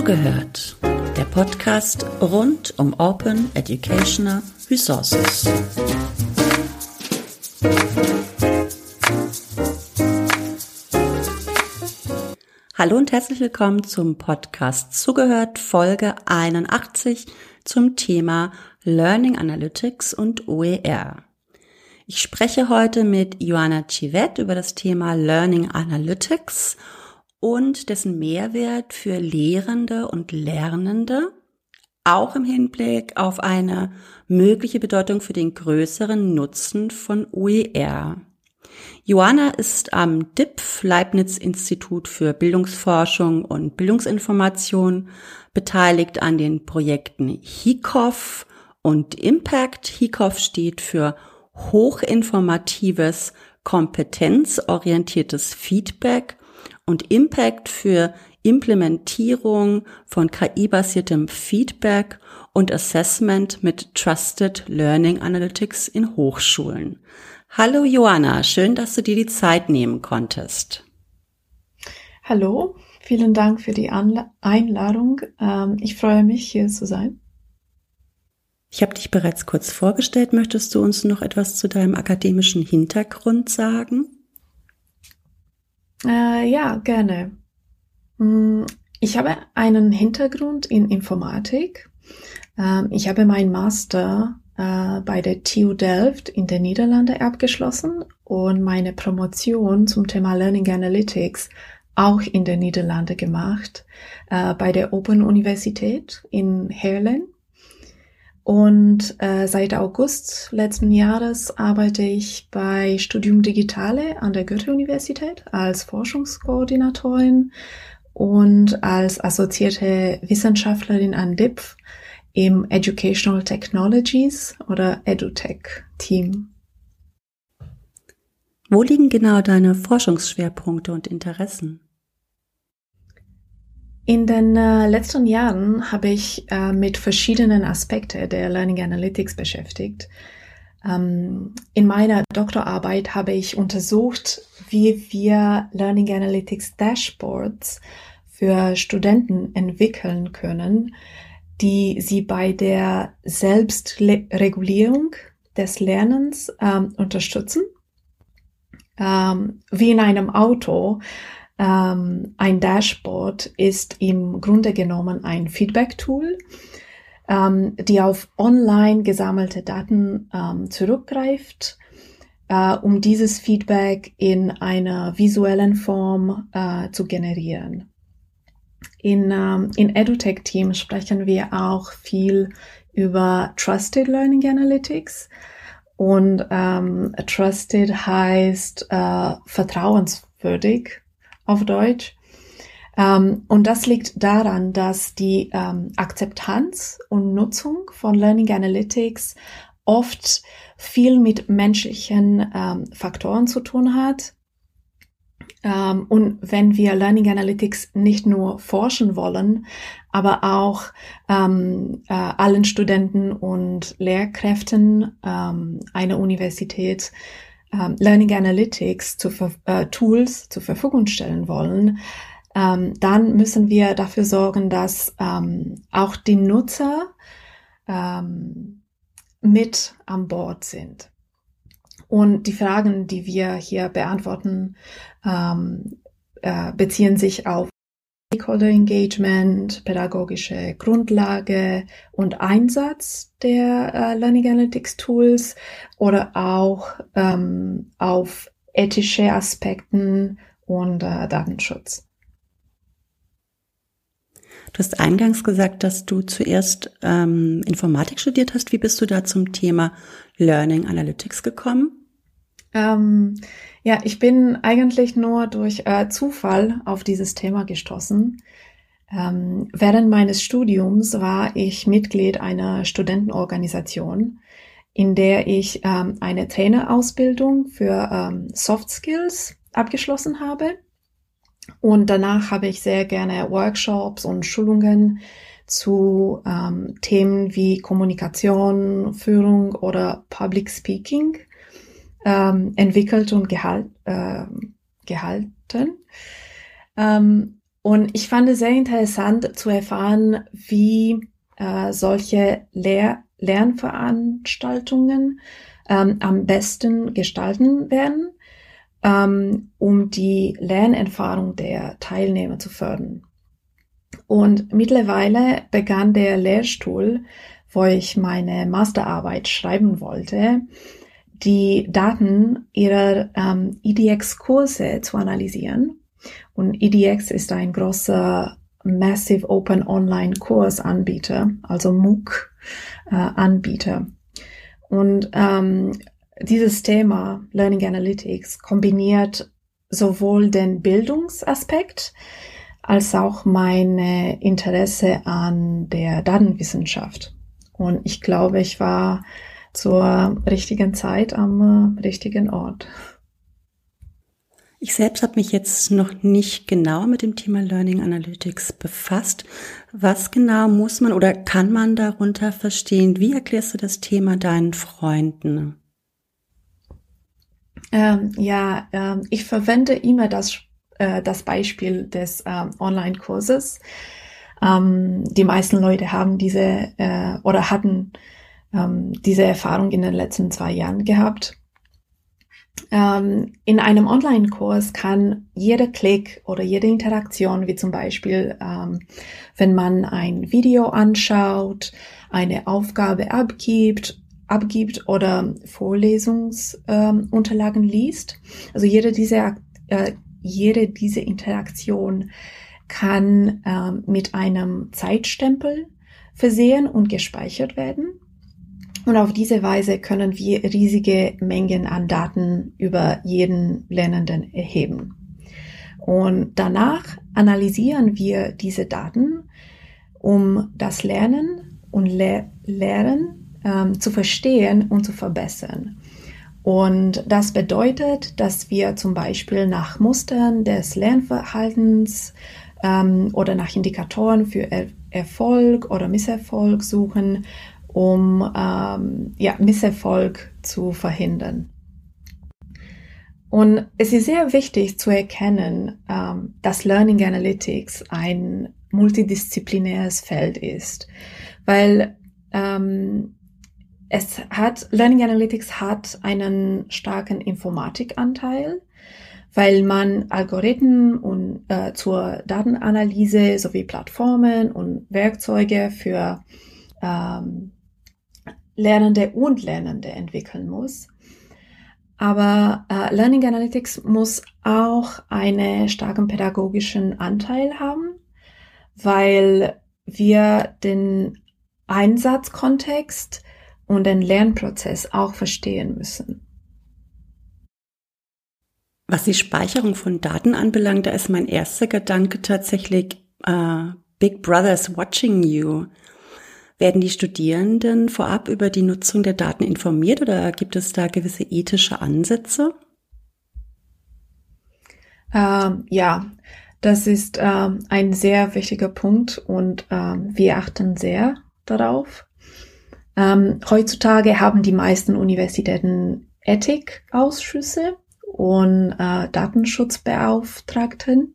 Zugehört, der Podcast rund um Open Educational Resources. Hallo und herzlich willkommen zum Podcast Zugehört Folge 81 zum Thema Learning Analytics und OER. Ich spreche heute mit Joanna Chivet über das Thema Learning Analytics und dessen Mehrwert für Lehrende und Lernende, auch im Hinblick auf eine mögliche Bedeutung für den größeren Nutzen von OER. Joanna ist am DIPF Leibniz Institut für Bildungsforschung und Bildungsinformation beteiligt an den Projekten HICOF und Impact. HICOF steht für hochinformatives, kompetenzorientiertes Feedback und Impact für Implementierung von KI-basiertem Feedback und Assessment mit Trusted Learning Analytics in Hochschulen. Hallo Joanna, schön, dass du dir die Zeit nehmen konntest. Hallo, vielen Dank für die Anla Einladung. Ähm, ich freue mich, hier zu sein. Ich habe dich bereits kurz vorgestellt. Möchtest du uns noch etwas zu deinem akademischen Hintergrund sagen? Äh, ja, gerne. Hm, ich habe einen Hintergrund in Informatik. Ähm, ich habe meinen Master äh, bei der TU Delft in den Niederlanden abgeschlossen und meine Promotion zum Thema Learning Analytics auch in den Niederlanden gemacht, äh, bei der Open Universität in Heerlen. Und äh, seit August letzten Jahres arbeite ich bei Studium Digitale an der Goethe-Universität als Forschungskoordinatorin und als assoziierte Wissenschaftlerin an DIPF im Educational Technologies oder EduTech-Team. Wo liegen genau deine Forschungsschwerpunkte und Interessen? In den äh, letzten Jahren habe ich äh, mit verschiedenen Aspekten der Learning Analytics beschäftigt. Ähm, in meiner Doktorarbeit habe ich untersucht, wie wir Learning Analytics Dashboards für Studenten entwickeln können, die sie bei der Selbstregulierung des Lernens ähm, unterstützen. Ähm, wie in einem Auto ähm, ein Dashboard ist im Grunde genommen ein Feedback-Tool, ähm, die auf online gesammelte Daten ähm, zurückgreift, äh, um dieses Feedback in einer visuellen Form äh, zu generieren. In, ähm, in EduTech-Team sprechen wir auch viel über Trusted Learning Analytics. Und ähm, Trusted heißt äh, vertrauenswürdig auf Deutsch. Ähm, und das liegt daran, dass die ähm, Akzeptanz und Nutzung von Learning Analytics oft viel mit menschlichen ähm, Faktoren zu tun hat. Ähm, und wenn wir Learning Analytics nicht nur forschen wollen, aber auch ähm, äh, allen Studenten und Lehrkräften ähm, einer Universität ähm, Learning Analytics zu, äh, Tools zur Verfügung stellen wollen, ähm, dann müssen wir dafür sorgen, dass ähm, auch die Nutzer ähm, mit an Bord sind. Und die Fragen, die wir hier beantworten, ähm, äh, beziehen sich auf Stakeholder Engagement, pädagogische Grundlage und Einsatz der äh, Learning Analytics Tools oder auch ähm, auf ethische Aspekten und äh, Datenschutz. Du hast eingangs gesagt, dass du zuerst ähm, Informatik studiert hast. Wie bist du da zum Thema Learning Analytics gekommen? Ähm, ja, ich bin eigentlich nur durch äh, Zufall auf dieses Thema gestoßen. Ähm, während meines Studiums war ich Mitglied einer Studentenorganisation, in der ich ähm, eine Trainerausbildung für ähm, Soft Skills abgeschlossen habe. Und danach habe ich sehr gerne Workshops und Schulungen zu ähm, Themen wie Kommunikation, Führung oder Public Speaking ähm, entwickelt und gehalt, äh, gehalten. Ähm, Und ich fand es sehr interessant zu erfahren, wie äh, solche Lehr Lernveranstaltungen ähm, am besten gestalten werden, ähm, um die Lernerfahrung der Teilnehmer zu fördern. Und mittlerweile begann der Lehrstuhl, wo ich meine Masterarbeit schreiben wollte, die Daten ihrer ähm, EDX-Kurse zu analysieren. Und EDX ist ein großer Massive Open Online Kursanbieter, also MOOC äh. Und ähm, dieses Thema Learning Analytics kombiniert sowohl den Bildungsaspekt als auch meine Interesse an der Datenwissenschaft. Und ich glaube, ich war zur richtigen Zeit am äh, richtigen Ort. Ich selbst habe mich jetzt noch nicht genau mit dem Thema Learning Analytics befasst. Was genau muss man oder kann man darunter verstehen? Wie erklärst du das Thema deinen Freunden? Ähm, ja, ähm, ich verwende immer das, äh, das Beispiel des ähm, Online-Kurses. Ähm, die meisten Leute haben diese äh, oder hatten ähm, diese Erfahrung in den letzten zwei Jahren gehabt ähm, in einem Online-Kurs kann jeder Klick oder jede Interaktion, wie zum Beispiel, ähm, wenn man ein Video anschaut, eine Aufgabe abgibt, abgibt oder Vorlesungsunterlagen ähm, liest, also jede diese, äh, jede diese Interaktion kann ähm, mit einem Zeitstempel versehen und gespeichert werden. Und auf diese Weise können wir riesige Mengen an Daten über jeden Lernenden erheben. Und danach analysieren wir diese Daten, um das Lernen und Le Lehren ähm, zu verstehen und zu verbessern. Und das bedeutet, dass wir zum Beispiel nach Mustern des Lernverhaltens ähm, oder nach Indikatoren für er Erfolg oder Misserfolg suchen um ähm, ja, Misserfolg zu verhindern. Und es ist sehr wichtig zu erkennen, ähm, dass Learning Analytics ein multidisziplinäres Feld ist, weil ähm, es hat, Learning Analytics hat einen starken Informatikanteil, weil man Algorithmen und äh, zur Datenanalyse sowie Plattformen und Werkzeuge für ähm, Lernende und Lernende entwickeln muss. Aber äh, Learning Analytics muss auch einen starken pädagogischen Anteil haben, weil wir den Einsatzkontext und den Lernprozess auch verstehen müssen. Was die Speicherung von Daten anbelangt, da ist mein erster Gedanke tatsächlich uh, Big Brother's watching you. Werden die Studierenden vorab über die Nutzung der Daten informiert oder gibt es da gewisse ethische Ansätze? Ähm, ja, das ist ähm, ein sehr wichtiger Punkt und ähm, wir achten sehr darauf. Ähm, heutzutage haben die meisten Universitäten Ethikausschüsse und äh, Datenschutzbeauftragten.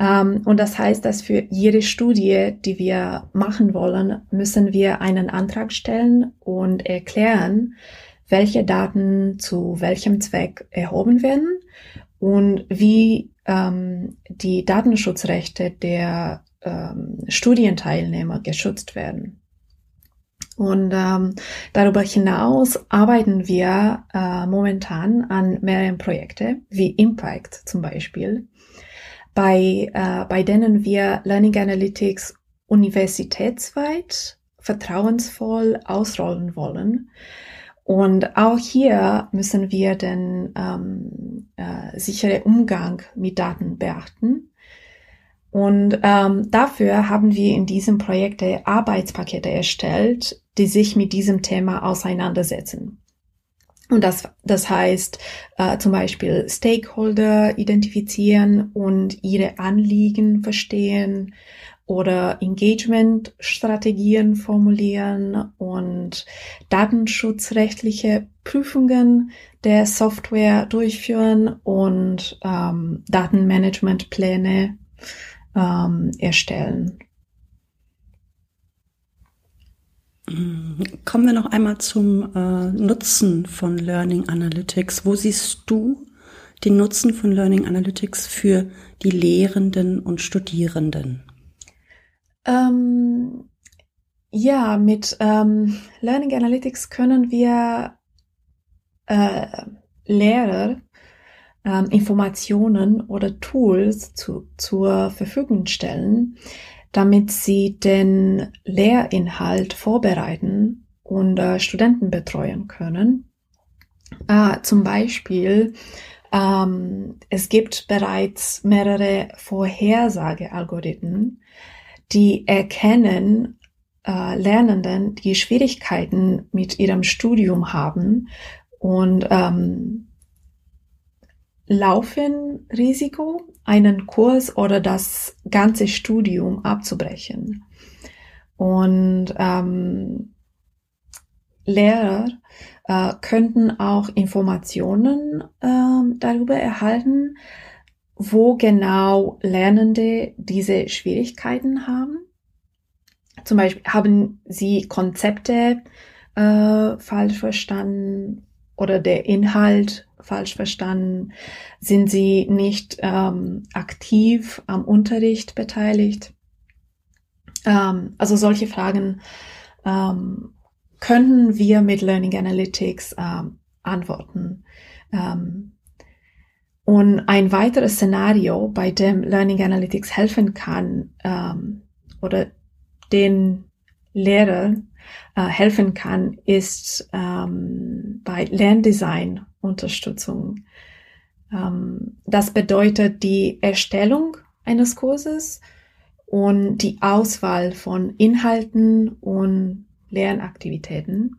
Ähm, und das heißt, dass für jede Studie, die wir machen wollen, müssen wir einen Antrag stellen und erklären, welche Daten zu welchem Zweck erhoben werden und wie ähm, die Datenschutzrechte der ähm, Studienteilnehmer geschützt werden. Und ähm, darüber hinaus arbeiten wir äh, momentan an mehreren Projekten, wie Impact zum Beispiel, bei, äh, bei denen wir Learning Analytics universitätsweit vertrauensvoll ausrollen wollen. Und auch hier müssen wir den ähm, äh, sichere Umgang mit Daten beachten. Und ähm, dafür haben wir in diesem Projekt Arbeitspakete erstellt, die sich mit diesem Thema auseinandersetzen. Und das, das heißt äh, zum Beispiel Stakeholder identifizieren und ihre Anliegen verstehen oder Engagement-Strategien formulieren und datenschutzrechtliche Prüfungen der Software durchführen und ähm, Datenmanagementpläne ähm, erstellen. Kommen wir noch einmal zum äh, Nutzen von Learning Analytics. Wo siehst du den Nutzen von Learning Analytics für die Lehrenden und Studierenden? Ähm, ja, mit ähm, Learning Analytics können wir äh, Lehrer ähm, Informationen oder Tools zu, zur Verfügung stellen, damit sie den Lehrinhalt vorbereiten und äh, Studenten betreuen können. Äh, zum Beispiel, ähm, es gibt bereits mehrere Vorhersagealgorithmen, die erkennen äh, Lernenden, die Schwierigkeiten mit ihrem Studium haben und ähm, laufen Risiko, einen Kurs oder das ganze Studium abzubrechen. Und ähm, Lehrer äh, könnten auch Informationen äh, darüber erhalten, wo genau Lernende diese Schwierigkeiten haben. Zum Beispiel haben sie Konzepte äh, falsch verstanden oder der Inhalt falsch verstanden? Sind sie nicht ähm, aktiv am Unterricht beteiligt? Ähm, also solche Fragen ähm, können wir mit Learning Analytics ähm, antworten. Ähm, und ein weiteres Szenario, bei dem Learning Analytics helfen kann ähm, oder den Lehrern äh, helfen kann, ist ähm, bei Lerndesign Unterstützung. Ähm, das bedeutet die Erstellung eines Kurses und die Auswahl von Inhalten und Lernaktivitäten.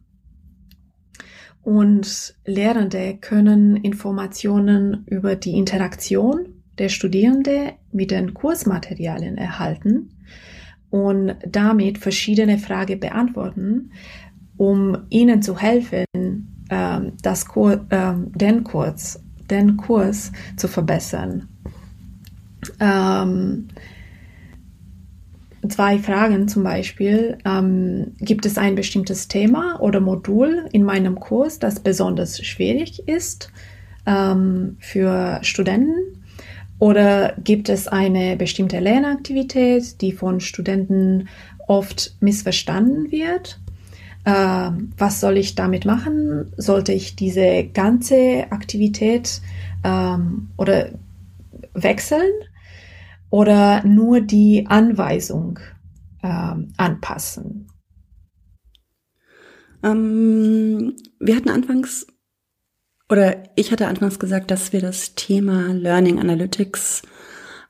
Und Lehrende können Informationen über die Interaktion der Studierende mit den Kursmaterialien erhalten und damit verschiedene Fragen beantworten, um ihnen zu helfen, ähm, das Kur ähm, den Kurs, den Kurs zu verbessern. Ähm, zwei Fragen zum Beispiel. Ähm, gibt es ein bestimmtes Thema oder Modul in meinem Kurs, das besonders schwierig ist ähm, für Studenten? Oder gibt es eine bestimmte Lernaktivität, die von Studenten oft missverstanden wird? äh, was soll ich damit machen? Sollte ich diese ganze Aktivität ähm, oder wechseln oder nur die Anweisung ähm, anpassen? Ähm, wir hatten anfangs oder ich hatte anfangs gesagt, dass wir das Thema Learning Analytics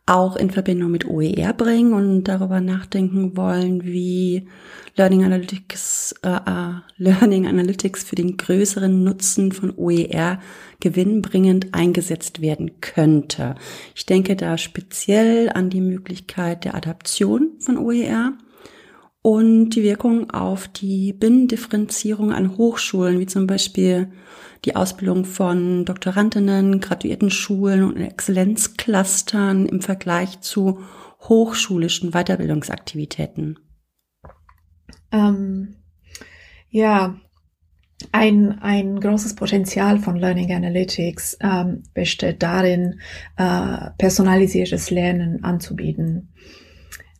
auch in Verbindung mit OER bringen und darüber nachdenken wollen, wie Learning Analytics, äh, äh, Learning Analytics für den größeren Nutzen von OER gewinnbringend eingesetzt werden könnte. Ich denke da speziell an die Möglichkeit der Adaption von OER und die Wirkung auf die Binnendifferenzierung an Hochschulen, wie zum Beispiel die Ausbildung von Doktorandinnen, Graduiertenschulen und Exzellenzclustern im Vergleich zu hochschulischen Weiterbildungsaktivitäten. Ähm, ja, ein, ein großes Potenzial von Learning Analytics ähm, besteht darin, äh, personalisiertes Lernen anzubieten.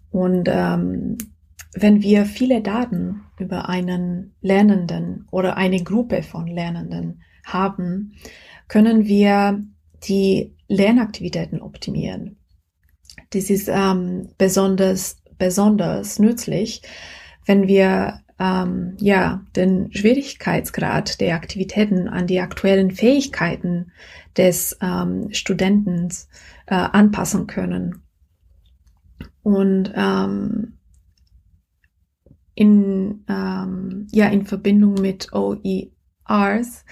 Und ähm, wenn wir viele Daten über einen Lernenden oder eine Gruppe von Lernenden haben, können wir die Lernaktivitäten optimieren. Dies ist ähm, besonders, besonders nützlich, wenn wir ähm, ja den Schwierigkeitsgrad der Aktivitäten an die aktuellen Fähigkeiten des ähm, Studenten äh, anpassen können. Und ähm, in, ähm, ja, in Verbindung mit OERs,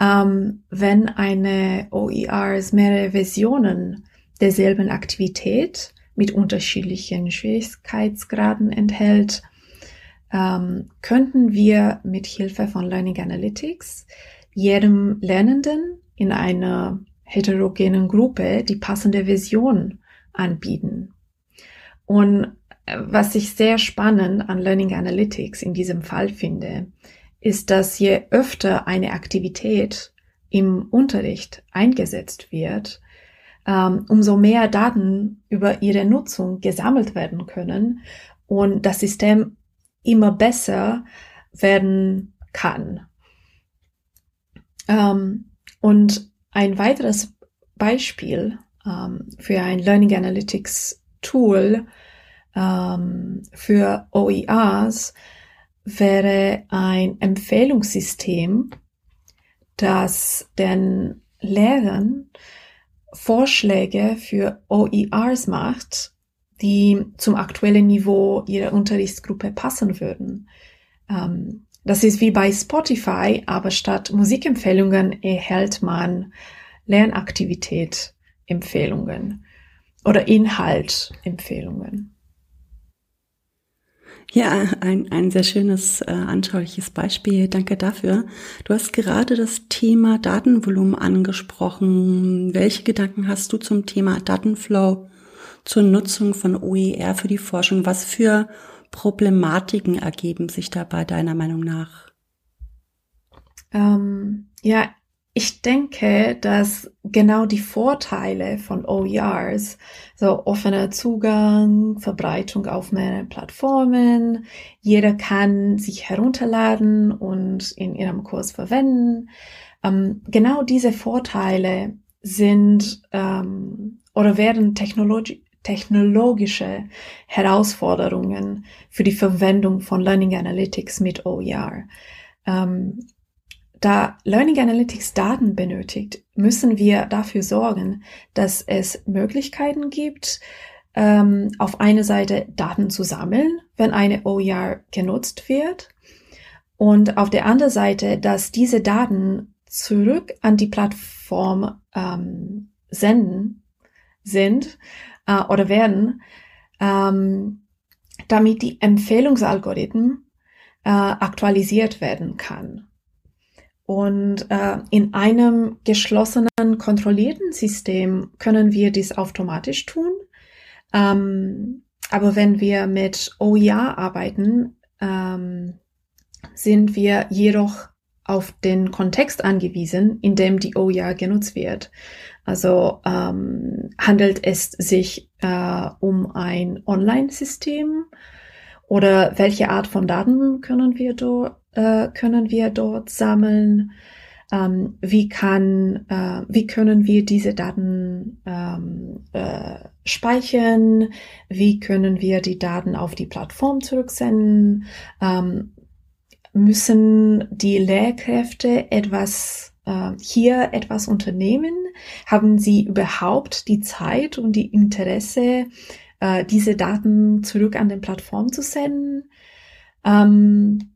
ähm, wenn eine OERs mehrere Versionen derselben Aktivität mit unterschiedlichen Schwierigkeitsgraden enthält, ähm, könnten wir mit Hilfe von Learning Analytics jedem Lernenden in einer heterogenen Gruppe die passende Version anbieten. Und was ich sehr spannend an Learning Analytics in diesem Fall finde, ist, dass je öfter eine Aktivität im Unterricht eingesetzt wird, ähm, umso mehr Daten über ihre Nutzung gesammelt werden können und das System immer besser werden kann. Ähm, und ein weiteres Beispiel ähm, für ein Learning Analytics Tool ähm, für OERs wäre ein Empfehlungssystem, das den Lehrern Vorschläge für OERs macht, die zum aktuellen Niveau ihrer Unterrichtsgruppe passen würden. Ähm, das ist wie bei Spotify, aber statt Musikempfehlungen erhält man Lernaktivität Empfehlungen oder Inhaltempfehlungen. Ja, ein, ein sehr schönes, äh, anschauliches Beispiel. Danke dafür. Du hast gerade das Thema Datenvolumen angesprochen. Welche Gedanken hast du zum Thema Datenflow, zur Nutzung von OER für die Forschung? Was für Problematiken ergeben sich dabei deiner Meinung nach? Ähm, ja, ich denke, dass genau die Vorteile von OERs, so offener Zugang, Verbreitung auf mehreren Plattformen, jeder kann sich herunterladen und in ihrem Kurs verwenden. Ähm, genau diese Vorteile sind ähm, oder werden technologi technologische Herausforderungen für die Verwendung von Learning Analytics mit OER. Ähm, da Learning Analytics Daten benötigt, müssen wir dafür sorgen, dass es Möglichkeiten gibt, ähm, auf eine Seite Daten zu sammeln, wenn eine OER genutzt wird, und auf der anderen Seite, dass diese Daten zurück an die Plattform ähm, senden sind äh, oder werden, ähm, damit die Empfehlungsalgorithmen äh, aktualisiert werden kann. Und äh, in einem geschlossenen, kontrollierten System können wir dies automatisch tun. Ähm, aber wenn wir mit OER arbeiten, ähm, sind wir jedoch auf den Kontext angewiesen, in dem die OER genutzt wird. Also ähm, handelt es sich äh, um ein Online-System oder welche Art von Daten können wir dort äh, können wir dort sammeln? Ähm, wie kann, äh, wie können wir diese Daten ähm, äh, speichern? Wie können wir die Daten auf die Plattform zurücksenden? Ähm, müssen die Lehrkräfte etwas äh, hier etwas unternehmen? Haben sie überhaupt die Zeit und die Interesse, äh, diese Daten zurück an den Plattform zu senden? Ähm,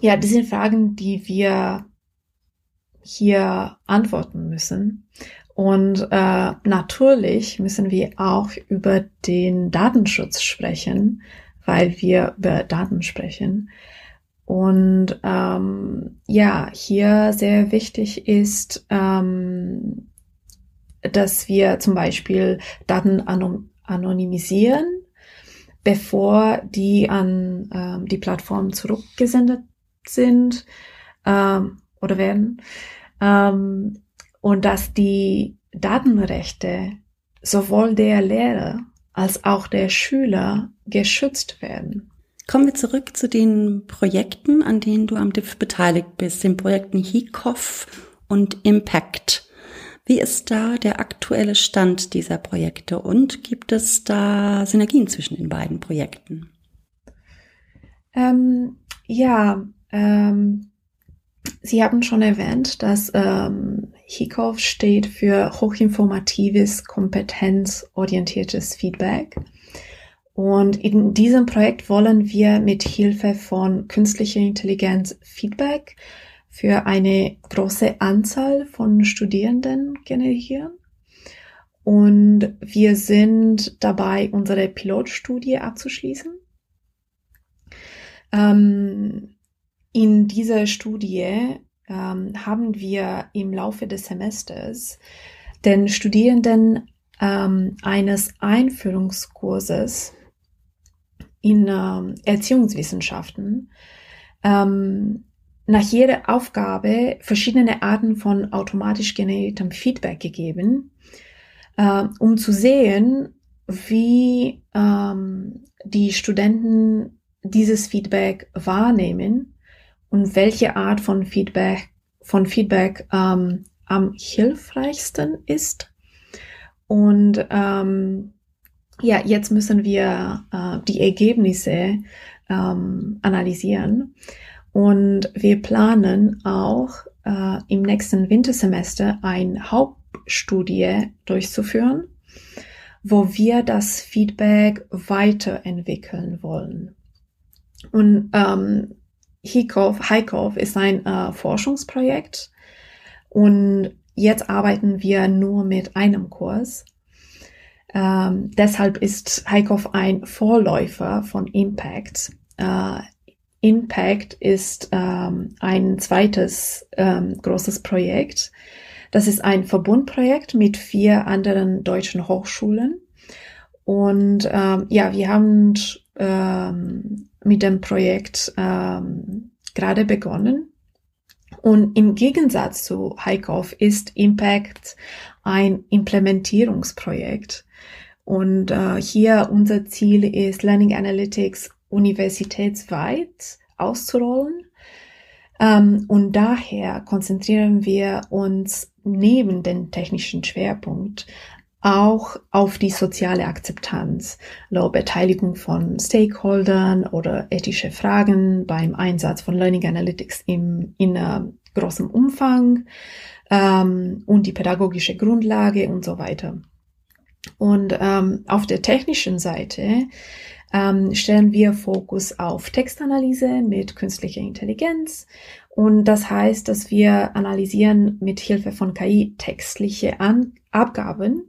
ja, das sind Fragen, die wir hier antworten müssen. Und äh, natürlich müssen wir auch über den Datenschutz sprechen, weil wir über Daten sprechen. Und ähm, ja, hier sehr wichtig ist, ähm, dass wir zum Beispiel Daten anonymisieren, bevor die an ähm, die Plattform zurückgesendet sind ähm, oder werden ähm, und dass die Datenrechte sowohl der Lehrer als auch der Schüler geschützt werden. Kommen wir zurück zu den Projekten, an denen du am DIF beteiligt bist, den Projekten HICOF und Impact. Wie ist da der aktuelle Stand dieser Projekte und gibt es da Synergien zwischen den beiden Projekten? Ähm, ja, ähm, Sie haben schon erwähnt, dass ähm, HICOF steht für hochinformatives, kompetenzorientiertes Feedback. Und in diesem Projekt wollen wir mit Hilfe von künstlicher Intelligenz Feedback für eine große Anzahl von Studierenden generieren. Und wir sind dabei, unsere Pilotstudie abzuschließen. Ähm, in dieser Studie ähm, haben wir im Laufe des Semesters den Studierenden ähm, eines Einführungskurses in äh, Erziehungswissenschaften ähm, nach jeder Aufgabe verschiedene Arten von automatisch generiertem Feedback gegeben, äh, um zu sehen, wie ähm, die Studenten dieses Feedback wahrnehmen und welche Art von Feedback von Feedback ähm, am hilfreichsten ist. Und ähm, ja, jetzt müssen wir äh, die Ergebnisse ähm, analysieren. Und wir planen auch äh, im nächsten Wintersemester eine Hauptstudie durchzuführen, wo wir das Feedback weiterentwickeln wollen. Und ähm, Hikov, Heikov ist ein äh, Forschungsprojekt und jetzt arbeiten wir nur mit einem Kurs. Ähm, deshalb ist Heikov ein Vorläufer von Impact. Äh, Impact ist ähm, ein zweites ähm, großes Projekt. Das ist ein Verbundprojekt mit vier anderen deutschen Hochschulen. Und ähm, ja, wir haben ähm, mit dem Projekt ähm, gerade begonnen. Und im Gegensatz zu Heikoff ist Impact ein Implementierungsprojekt. Und äh, hier unser Ziel ist, Learning Analytics universitätsweit auszurollen. Ähm, und daher konzentrieren wir uns neben den technischen Schwerpunkt auch auf die soziale Akzeptanz, also Beteiligung von Stakeholdern oder ethische Fragen beim Einsatz von Learning Analytics im, in uh, großem Umfang ähm, und die pädagogische Grundlage und so weiter. Und ähm, auf der technischen Seite ähm, stellen wir Fokus auf Textanalyse mit künstlicher Intelligenz. Und das heißt, dass wir analysieren mit Hilfe von KI textliche An Abgaben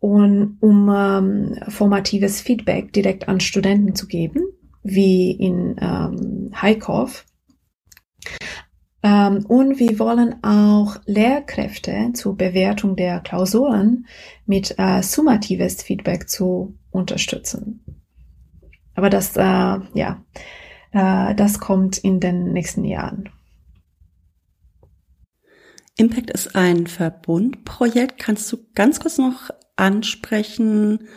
und um ähm, formatives Feedback direkt an Studenten zu geben, wie in ähm, Heikov. Ähm, und wir wollen auch Lehrkräfte zur Bewertung der Klausuren mit äh, summatives Feedback zu unterstützen. Aber das, äh, ja, äh, das kommt in den nächsten Jahren. Impact ist ein Verbundprojekt. Kannst du ganz kurz noch ansprechen,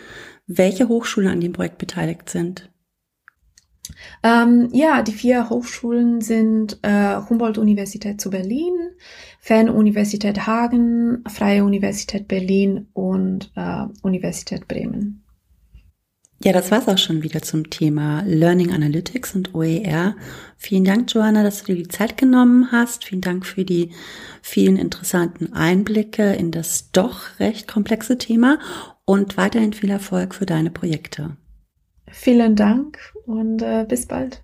welche Hochschulen an dem Projekt beteiligt sind? Ähm, ja, die vier Hochschulen sind äh, Humboldt-Universität zu Berlin, Fernuniversität Hagen, Freie Universität Berlin und äh, Universität Bremen. Ja, das war's auch schon wieder zum Thema Learning Analytics und OER. Vielen Dank, Joanna, dass du dir die Zeit genommen hast. Vielen Dank für die vielen interessanten Einblicke in das doch recht komplexe Thema und weiterhin viel Erfolg für deine Projekte. Vielen Dank und äh, bis bald.